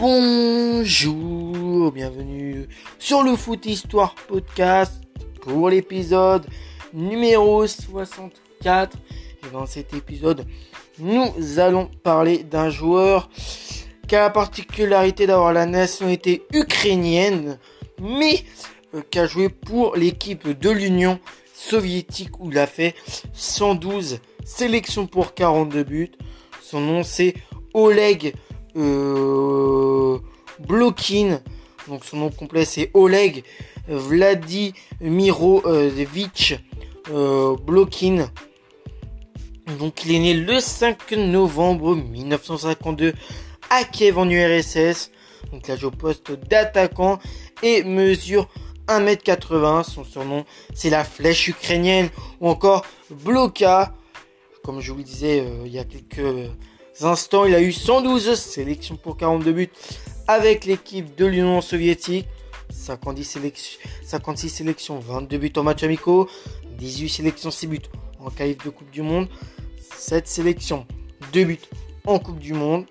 Bonjour, bienvenue sur le Foot Histoire Podcast pour l'épisode numéro 64. Et dans cet épisode, nous allons parler d'un joueur qui a la particularité d'avoir la nationalité ukrainienne, mais euh, qui a joué pour l'équipe de l'Union soviétique où il a fait 112 sélections pour 42 buts. Son nom c'est Oleg euh, Blokin. Donc son nom complet c'est Oleg Vladimirovich euh, Blokin. Donc il est né le 5 novembre 1952 à Kiev en URSS. Donc joué au poste d'attaquant et mesure 1m80. Son surnom c'est la flèche ukrainienne ou encore Bloka. Comme je vous le disais euh, il y a quelques instants, il a eu 112 sélections pour 42 buts avec l'équipe de l'Union soviétique. 56 sélections, 22 buts en match amicaux, 18 sélections, 6 buts en qualif de Coupe du Monde, 7 sélections, 2 buts en Coupe du Monde,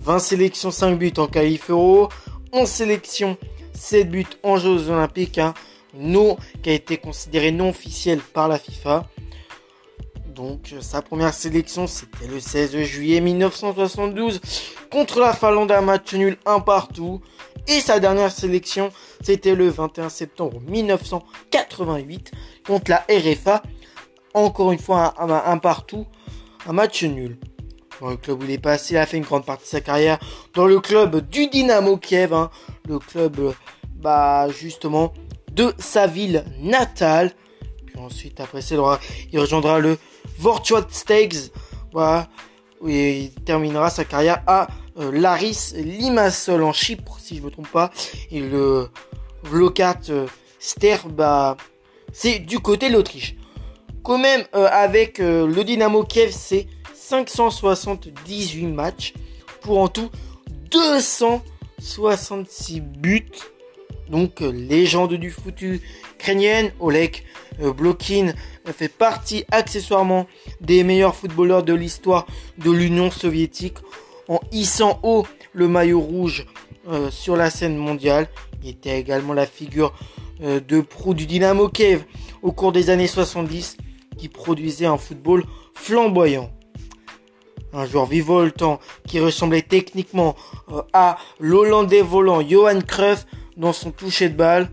20 sélections, 5 buts en qualif euro, 11 sélections, 7 buts en Jeux olympiques, hein, non, qui a été considéré non officiel par la FIFA. Donc euh, sa première sélection c'était le 16 juillet 1972 contre la Finlande à match nul un partout. Et sa dernière sélection c'était le 21 septembre 1988 contre la RFA. Encore une fois un, partout, un match nul. Le club où il est passé, a fait une grande partie de sa carrière dans le club du Dynamo Kiev, hein. le club bah justement de sa ville natale. Puis ensuite après ça il rejoindra le Vortuat Stakes. Voilà. Où il terminera sa carrière à euh, Laris Limassol en Chypre, si je ne me trompe pas. Et le Vlokat euh, Ster, bah, c'est du côté de l'Autriche. Quand même, euh, avec le Dynamo Kiev, c'est 578 matchs pour en tout 266 buts. Donc, légende du foot ukrainienne, Oleg euh, Blokin fait partie accessoirement des meilleurs footballeurs de l'histoire de l'Union soviétique en hissant haut le maillot rouge euh, sur la scène mondiale. Il était également la figure euh, de proue du Dynamo Kiev au cours des années 70 qui produisait un football flamboyant. Un joueur vivoltant qui ressemblait techniquement à l'Hollandais volant Johan Cruyff dans son toucher de balle.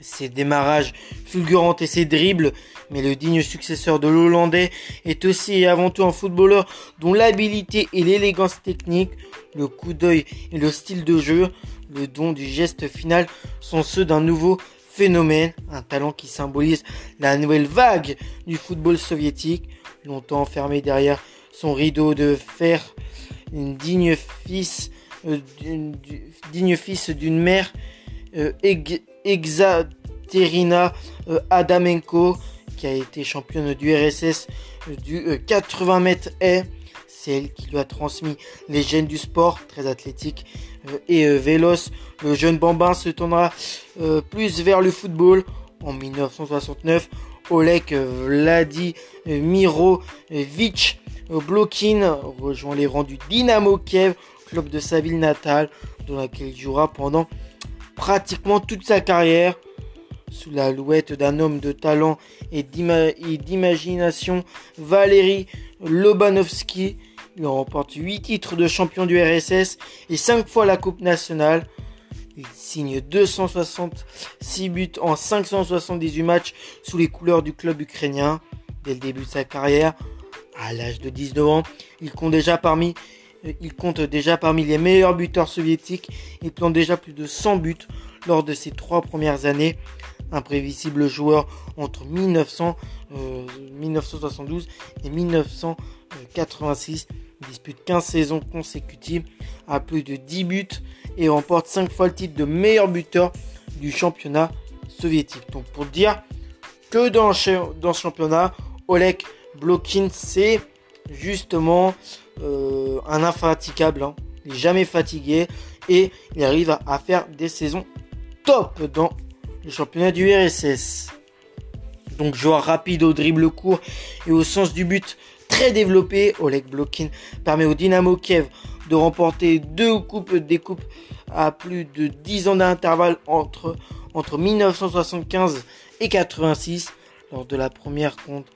Ses démarrages fulgurants et ses dribbles, mais le digne successeur de l'Hollandais est aussi et avant tout un footballeur dont l'habilité et l'élégance technique, le coup d'œil et le style de jeu, le don du geste final sont ceux d'un nouveau phénomène, un talent qui symbolise la nouvelle vague du football soviétique, longtemps enfermé derrière son rideau de fer, une digne fils, digne fils d'une mère euh, Exaterina euh, Adamenko, qui a été championne du RSS euh, du 80 euh, mètres et C'est elle qui lui a transmis les gènes du sport, très athlétique et véloce. Le jeune bambin se tournera plus vers le football. En 1969, Oleg Vladimirovich Blokin rejoint les rangs du Dynamo Kiev, club de sa ville natale, dans laquelle il jouera pendant pratiquement toute sa carrière. Sous la louette d'un homme de talent et d'imagination, Valérie Lobanovski, il remporte 8 titres de champion du RSS et 5 fois la Coupe nationale. Il signe 266 buts en 578 matchs sous les couleurs du club ukrainien. Dès le début de sa carrière, à l'âge de 19 ans, il compte déjà parmi il compte déjà parmi les meilleurs buteurs soviétiques. Il plante déjà plus de 100 buts lors de ses trois premières années. Imprévisible joueur entre 1900, 1972 euh, et 1986. Il dispute 15 saisons consécutives à plus de 10 buts et remporte 5 fois le titre de meilleur buteur du championnat soviétique. Donc pour dire que dans, dans ce championnat, Oleg Blokin, c'est justement euh, un infatigable. Hein. Il n'est jamais fatigué et il arrive à, faire des saisons top dans le championnat du RSS. Donc joueur rapide au dribble court et au sens du but très développé, Oleg Blokin permet au Dynamo Kiev de remporter deux coupes, des coupes à plus de 10 ans d'intervalle entre, entre 1975 et 86 lors de la première contre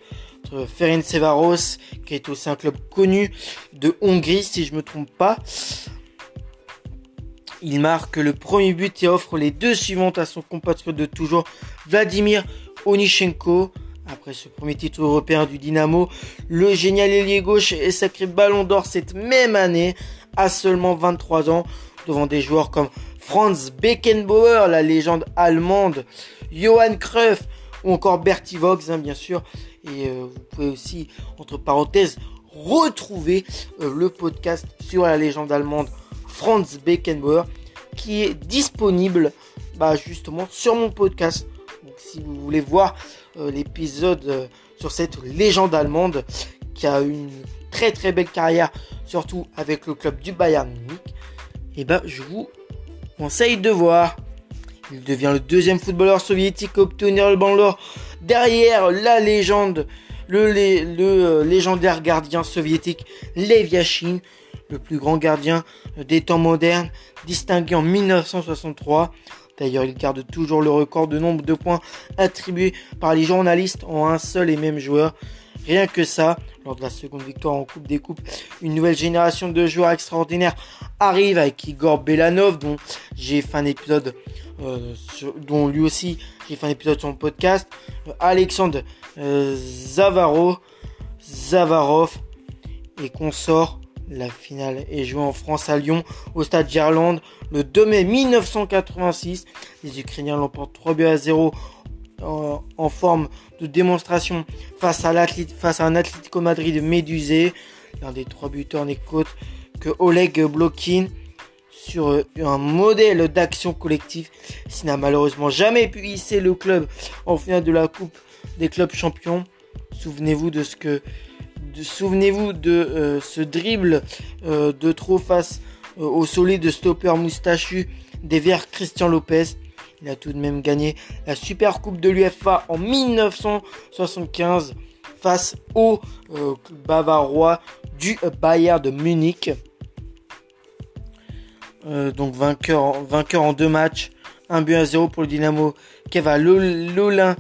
Ferencvaros qui est aussi un club connu de Hongrie si je me trompe pas. Il marque le premier but et offre les deux suivantes à son compatriote de toujours, Vladimir Onichenko. Après ce premier titre européen du Dynamo, le génial ailier gauche est sacré ballon d'or cette même année à seulement 23 ans devant des joueurs comme Franz Beckenbauer, la légende allemande, Johann Cruyff ou encore Bertie Vox, hein, bien sûr. Et euh, vous pouvez aussi, entre parenthèses, retrouver euh, le podcast sur la légende allemande Franz Beckenbauer qui est disponible bah, justement sur mon podcast. Donc, si vous voulez voir euh, l'épisode sur cette légende allemande qui a une très très belle carrière, surtout avec le club du Bayern Munich, et eh ben je vous conseille de voir. Il devient le deuxième footballeur soviétique à obtenir le ballon d'or derrière la légende, le, euh, légendaire gardien soviétique Lev Yashin, le plus grand gardien des temps modernes, distingué en 1963. D'ailleurs, il garde toujours le record de nombre de points attribués par les journalistes en un seul et même joueur. Rien que ça, lors de la seconde victoire en Coupe des Coupes, une nouvelle génération de joueurs extraordinaires arrive avec Igor Belanov, dont j'ai fait un épisode, euh, dont lui aussi j'ai fait un épisode sur mon podcast, euh, Alexandre euh, Zavaro, Zavarov et consort la finale est jouée en France à Lyon, au stade Gerland, le 2 mai 1986. Les Ukrainiens l'emportent 3 buts à 0 en, forme de démonstration face à, face à un Atlético Madrid médusé. L'un des trois buteurs n'est que Oleg Blokin sur euh, un modèle d'action collective. S'il n'a malheureusement jamais pu hisser le club en finale de la Coupe des clubs champions. Souvenez-vous de ce euh, dribble euh, de trop face au solide stopper moustachu des Verts Christian Lopez. Il a tout de même gagné la Super Coupe de l'UFA en 1975 face au Bavarois du Bayern de Munich. Donc vainqueur, vainqueur en deux matchs. Un but à zéro pour le Dynamo qui va l'Olin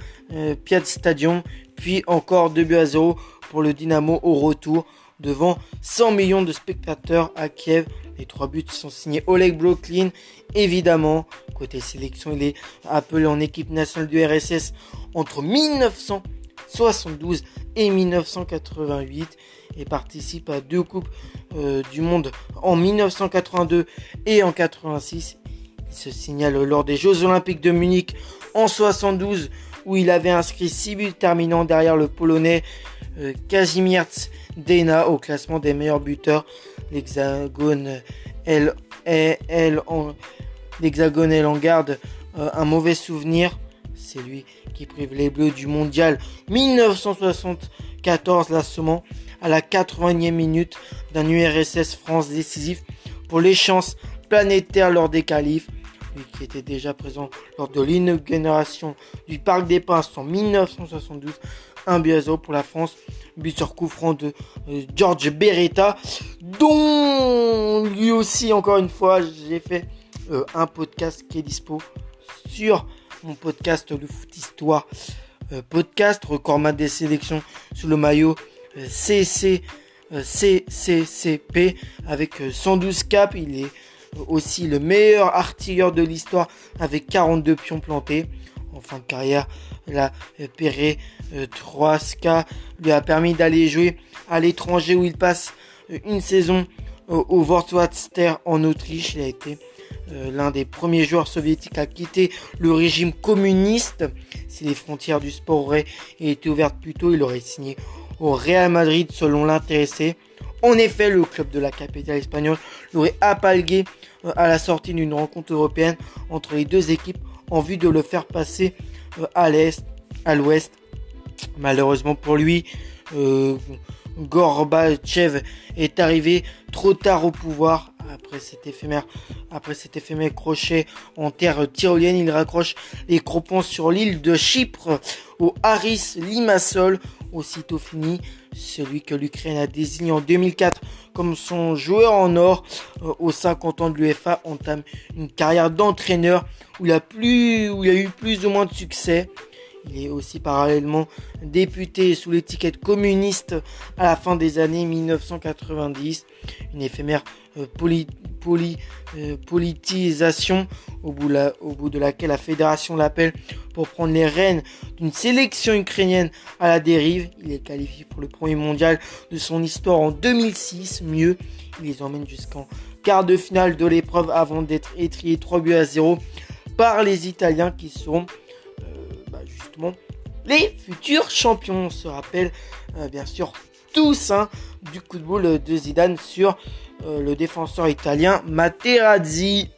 Piat Stadium. Puis encore deux buts à zéro pour le Dynamo au retour devant 100 millions de spectateurs à Kiev. Les trois buts sont signés Oleg Bloklin. Évidemment, côté sélection, il est appelé en équipe nationale du RSS entre 1972 et 1988 et participe à deux coupes euh, du monde en 1982 et en 86. Il se signale lors des Jeux Olympiques de Munich en 72 où il avait inscrit 6 buts terminant derrière le Polonais euh, Kazimierz Dena au classement des meilleurs buteurs. L'Hexagone, elle, en garde euh, un mauvais souvenir. C'est lui qui prive les Bleus du mondial 1974, lassement à la 80e minute d'un URSS France décisif pour les chances planétaires lors des qualifs lui qui était déjà présent lors de l'inauguration du Parc des Princes en 1972. Un but pour la France. But sur coup franc de euh, George Beretta, dont lui aussi, encore une fois, j'ai fait euh, un podcast qui est dispo sur mon podcast Le Foot Histoire. Euh, podcast, record des sélections sous le maillot CC, CCCP avec 112 caps. Il est aussi le meilleur artilleur de l'histoire avec 42 pions plantés. En fin de carrière, la Perret 3K lui a permis d'aller jouer à l'étranger où il passe euh, une saison au Wortwaster en Autriche. Il a été euh, l'un des premiers joueurs soviétiques à quitter le régime communiste. Si les frontières du sport auraient été ouvertes plus tôt, il aurait signé au Real Madrid selon l'intéressé. En effet, le club de la capitale espagnole l'aurait appalgué euh, à la sortie d'une rencontre européenne entre les deux équipes en vue de le faire passer euh, à l'est, à l'ouest. Malheureusement pour lui, euh, Gorbachev est arrivé trop tard au pouvoir après cet éphémère, après cet éphémère crochet en terre tyrolienne, il raccroche les cropons sur l'île de Chypre au Harris Limassol. Aussitôt fini, celui que l'Ukraine a désigné en 2004 comme son joueur en or euh, aux 50 ans de l'UFA entame une carrière d'entraîneur où il a plus, où il a eu plus ou moins de succès. Il est aussi parallèlement député sous l'étiquette communiste à la fin des années 1990, une éphémère euh, euh, politisation au bout, au bout, de laquelle la fédération l'appelle pour prendre les rênes d'une sélection ukrainienne à la dérive. Il est qualifié pour le premier mondial de son histoire en 2006. Mieux, il les emmène jusqu'en quart de finale de l'épreuve avant d'être étrié 3 buts à 0 par les Italiens qui les futurs champions. On se rappelle euh, bien sûr tous hein, du coup de boule de Zidane sur euh, le défenseur italien Materazzi.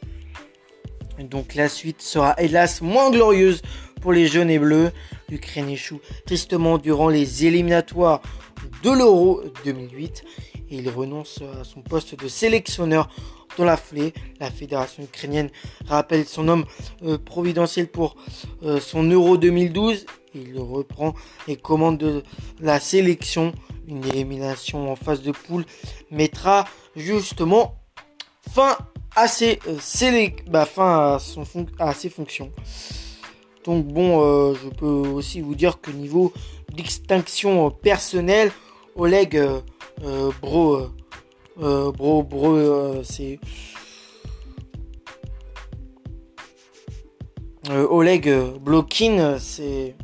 Donc la suite sera hélas moins glorieuse pour les jaunes et bleus. L'Ukraine échoue tristement durant les éliminatoires de l'Euro 2008 et il renonce à son poste de sélectionneur dans la foulée. La fédération ukrainienne rappelle son homme euh, providentiel pour euh, son Euro 2012. Il reprend les commandes de la sélection. Une élimination en phase de poule mettra justement fin à ses, euh, bah, fin à, ses fonctions. Donc bon, je peux aussi vous dire que niveau d'extinction personnelle, Oleg Bro euh, bro, bro, euh, c'est. Euh, Oleg Blokin, c'est.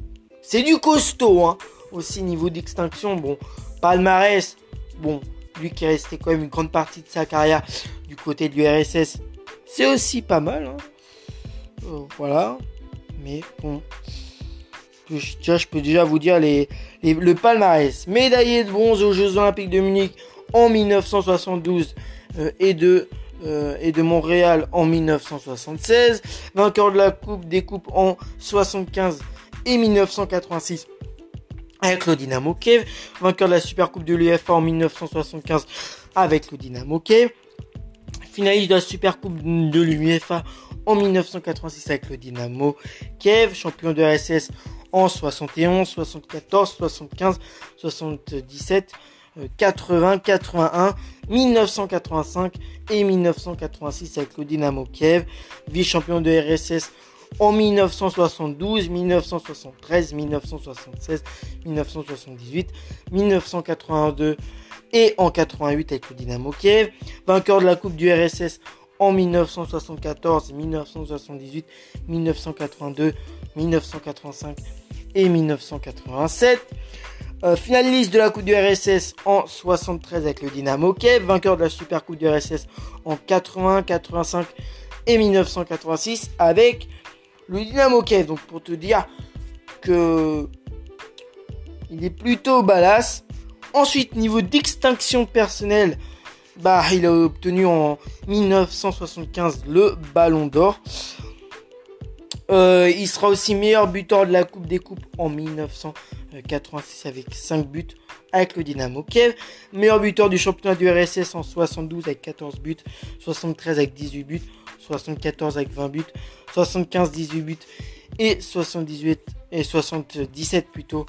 C'est du costaud, hein. Aussi, niveau d'extinction, bon. Palmarès, bon. Lui qui est resté quand même une grande partie de sa carrière du côté du RSS, c'est aussi pas mal, hein. voilà. Mais bon. Je, je peux déjà vous dire les, le palmarès. Médaillé de bronze aux Jeux Olympiques de Munich en 1972 euh, et de euh, et de Montréal en 1976, vainqueur de la Coupe des Coupes en 75 et 1986 avec le Dynamo Kiev, vainqueur de la Super Coupe de l'UEFA en 1975 avec le Dynamo Kiev, finaliste de la Super Coupe de l'UEFA en 1986 avec le Dynamo Kiev, champion de RSS en 71, 74, 75, 77, 80, 81, 1985 et 1986 avec le Dynamo Kiev, vice-champion de RSS en 1972, 1973, 1976, 1978, 1982 et en 88 avec le Dynamo Kiev, vainqueur de la Coupe du RSS en 1974, 1978, 1982, 1985 et 1987. Euh, finaliste de la Coupe du RSS en 73 avec le Dynamo Kiev, vainqueur de la Super Coupe du RSS en 80, 85 et 1986 avec le Dynamo Kiev. Donc pour te dire que il est plutôt balasse. Ensuite, niveau d'extinction personnelle, bah, il a obtenu en 1975 le Ballon d'Or. Euh, il sera aussi meilleur buteur de la Coupe des Coupes en 1986 avec 5 buts avec le Dynamo Kiev. Meilleur buteur du championnat du RSS en 72 avec 14 buts, 73 avec 18 buts, 74 avec 20 buts, 75 18 buts et 78 et 77 plutôt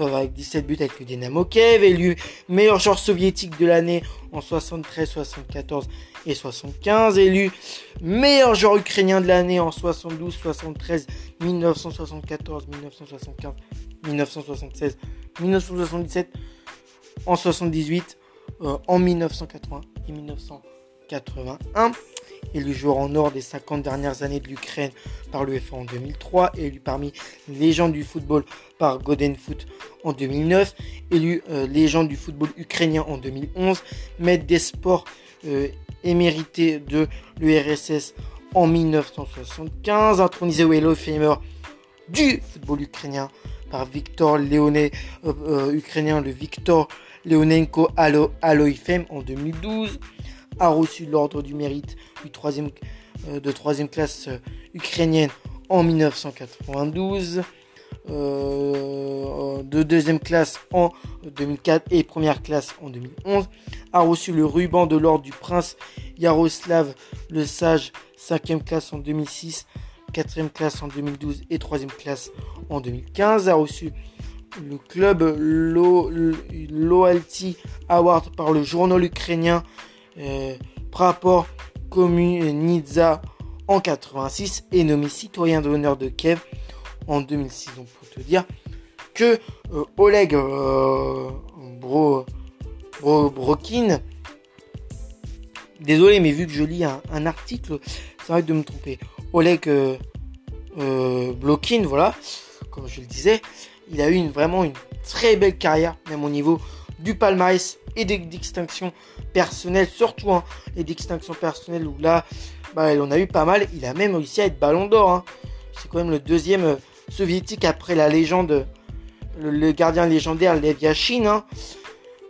avec 17 buts avec le Dynamo Kiev, élu meilleur joueur soviétique de l'année en 73, 74 et 75, élu meilleur joueur ukrainien de l'année en 72, 73, 1974, 1975, 1976, 1977, en 78, euh, en 1980 et 1981 élu joueur en or des 50 dernières années de l'Ukraine par l'UEFA en 2003, élu parmi légende du football par Golden Foot en 2009, élu euh, légende du football ukrainien en 2011, maître des sports euh, émérité de l'URSS en 1975, intronisé au Hall of Famer du football ukrainien par Victor Léoné, euh, ukrainien, le Victor Leonenko Aloifem en 2012 a reçu l'ordre du mérite euh, de troisième classe euh, ukrainienne en 1992, euh, de deuxième classe en 2004 et première classe en 2011, a reçu le ruban de l'ordre du prince Yaroslav le Sage, cinquième classe en 2006, quatrième classe en 2012 et troisième classe en 2015, a reçu le club Loyalty Award par le journal ukrainien euh, Komunidza en 86 et nommé citoyen d'honneur de Kiev en 2006. Donc pour te dire que euh, Oleg euh, Bro, Brokin, désolé mais vu que je lis un, article, ça va de me tromper. Oleg Blokin, voilà, comme je le disais, il a eu vraiment une très belle carrière, même au niveau du palmarès et des distinctions personnelles, surtout hein, les distinctions personnelles où là, bah, on a eu pas mal. Il a même réussi à être ballon d'or. Hein. C'est quand même le deuxième euh, soviétique après la légende, le, gardien légendaire Lev Yashin, hein,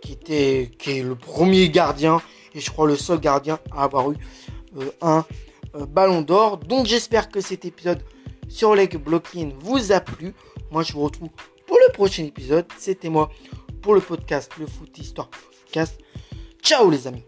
qui, était, qui est le premier gardien et je crois le seul gardien à avoir eu euh, un euh, ballon d'or. Donc j'espère que cet épisode sur Leg Blocking vous a plu. Moi je vous retrouve pour le prochain épisode. C'était moi pour le podcast Le Foot Histoire Podcast. Ciao les amis